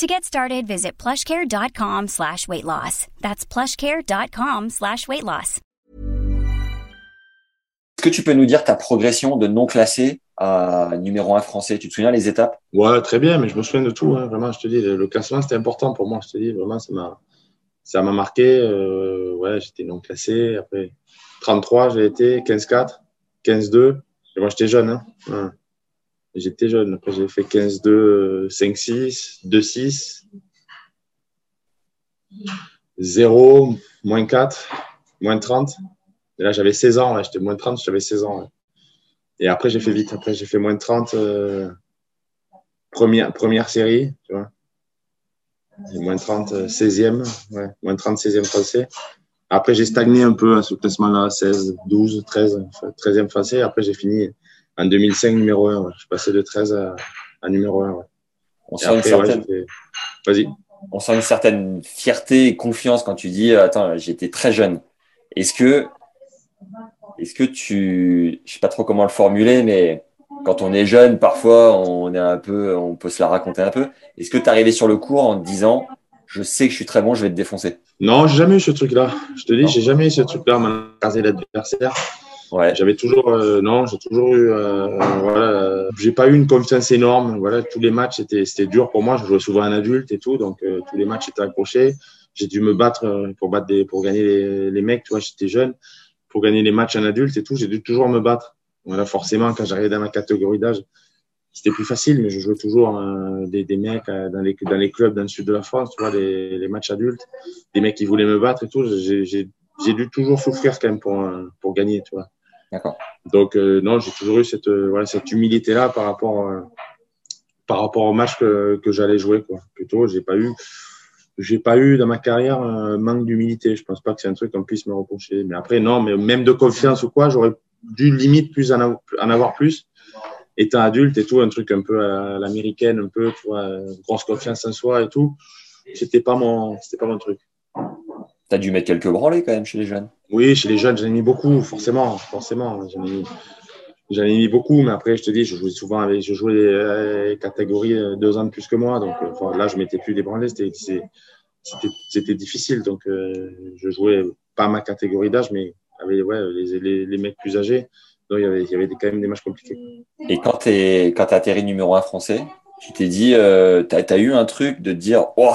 To get started, visit plushcare.com slash weight loss. That's plushcare.com slash weight loss. Est-ce que tu peux nous dire ta progression de non classé à numéro 1 français? Tu te souviens les étapes? Ouais, très bien, mais je me souviens de tout. Hein. Vraiment, je te dis, le classement, c'était important pour moi. Je te dis, vraiment, ça m'a, ça m'a marqué. Euh, ouais, j'étais non classé. Après, 33, j'ai été 15-4, 15-2. Et moi, j'étais jeune. Hein. Ouais. J'étais jeune. Après, j'ai fait 15-2, 5-6, 2-6, 0, moins 4, moins 30. Et là, j'avais 16 ans. J'étais moins de 30, j'avais 16 ans. Et après, j'ai fait vite. Après, j'ai fait moins de 30, euh, première, série, tu vois. Et moins de 30, 16e, ouais, moins de 30, 16e français. Après, j'ai stagné un peu à ce classement-là, 16, 12, 13, 13e français. Après, j'ai fini en 2005 numéro 1. Je suis passé de 13 à, numéro 1. On sent une certaine... Vas-y. On sent une certaine fierté et confiance quand tu dis Attends, j'étais très jeune. Est-ce que, est-ce que tu, je sais pas trop comment le formuler, mais quand on est jeune, parfois, on est un peu, on peut se la raconter un peu. Est-ce que tu es arrivé sur le cours en te disant Je sais que je suis très bon, je vais te défoncer? Non, j'ai jamais eu ce truc-là. Je te dis, j'ai jamais eu ce truc-là, m'écraser l'adversaire. Ouais. J'avais toujours, euh, non, j'ai toujours eu, euh, voilà, j'ai pas eu une confiance énorme. Voilà, tous les matchs c'était c'était dur pour moi. Je jouais souvent un adulte et tout, donc euh, tous les matchs étaient accrochés. J'ai dû me battre pour battre des, pour gagner les, les mecs. Tu vois, j'étais jeune, pour gagner les matchs en adulte et tout. J'ai dû toujours me battre. Voilà, forcément, quand j'arrivais dans ma catégorie d'âge, c'était plus facile, mais je jouais toujours des, des mecs dans les dans les clubs dans le sud de la France. Tu vois, les, les matchs adultes, des mecs qui voulaient me battre et tout. J'ai j'ai dû toujours souffrir quand même pour pour gagner, tu vois. D'accord. Donc euh, non, j'ai toujours eu cette euh, voilà cette humilité là par rapport euh, par rapport au match que, que j'allais jouer quoi. Plutôt, j'ai pas eu j'ai pas eu dans ma carrière un manque d'humilité. Je pense pas que c'est un truc qu'on puisse me reprocher. Mais après non, mais même de confiance ou quoi, j'aurais dû limite plus en, en, avoir plus. Étant adulte et tout, un truc un peu à l'américaine, un peu, grosse confiance en soi et tout. C'était pas mon, c'était pas mon truc. Tu as dû mettre quelques branlés quand même chez les jeunes. Oui, chez les jeunes, j'en ai mis beaucoup, forcément. forcément. J'en ai, mis, j'en ai mis beaucoup, mais après, je te dis, je jouais souvent avec, je jouais les euh, catégories euh, deux ans de plus que moi. Donc euh, là, je mettais plus des branlés, c'était, difficile. Donc je jouais pas ma catégorie d'âge, mais avec ouais, les, les, les mecs plus âgés. Donc il y avait, il y avait quand même des matchs compliqués. Et quand tu as atterri numéro un français, tu t'es dit, euh, tu as, eu un truc de dire, oh,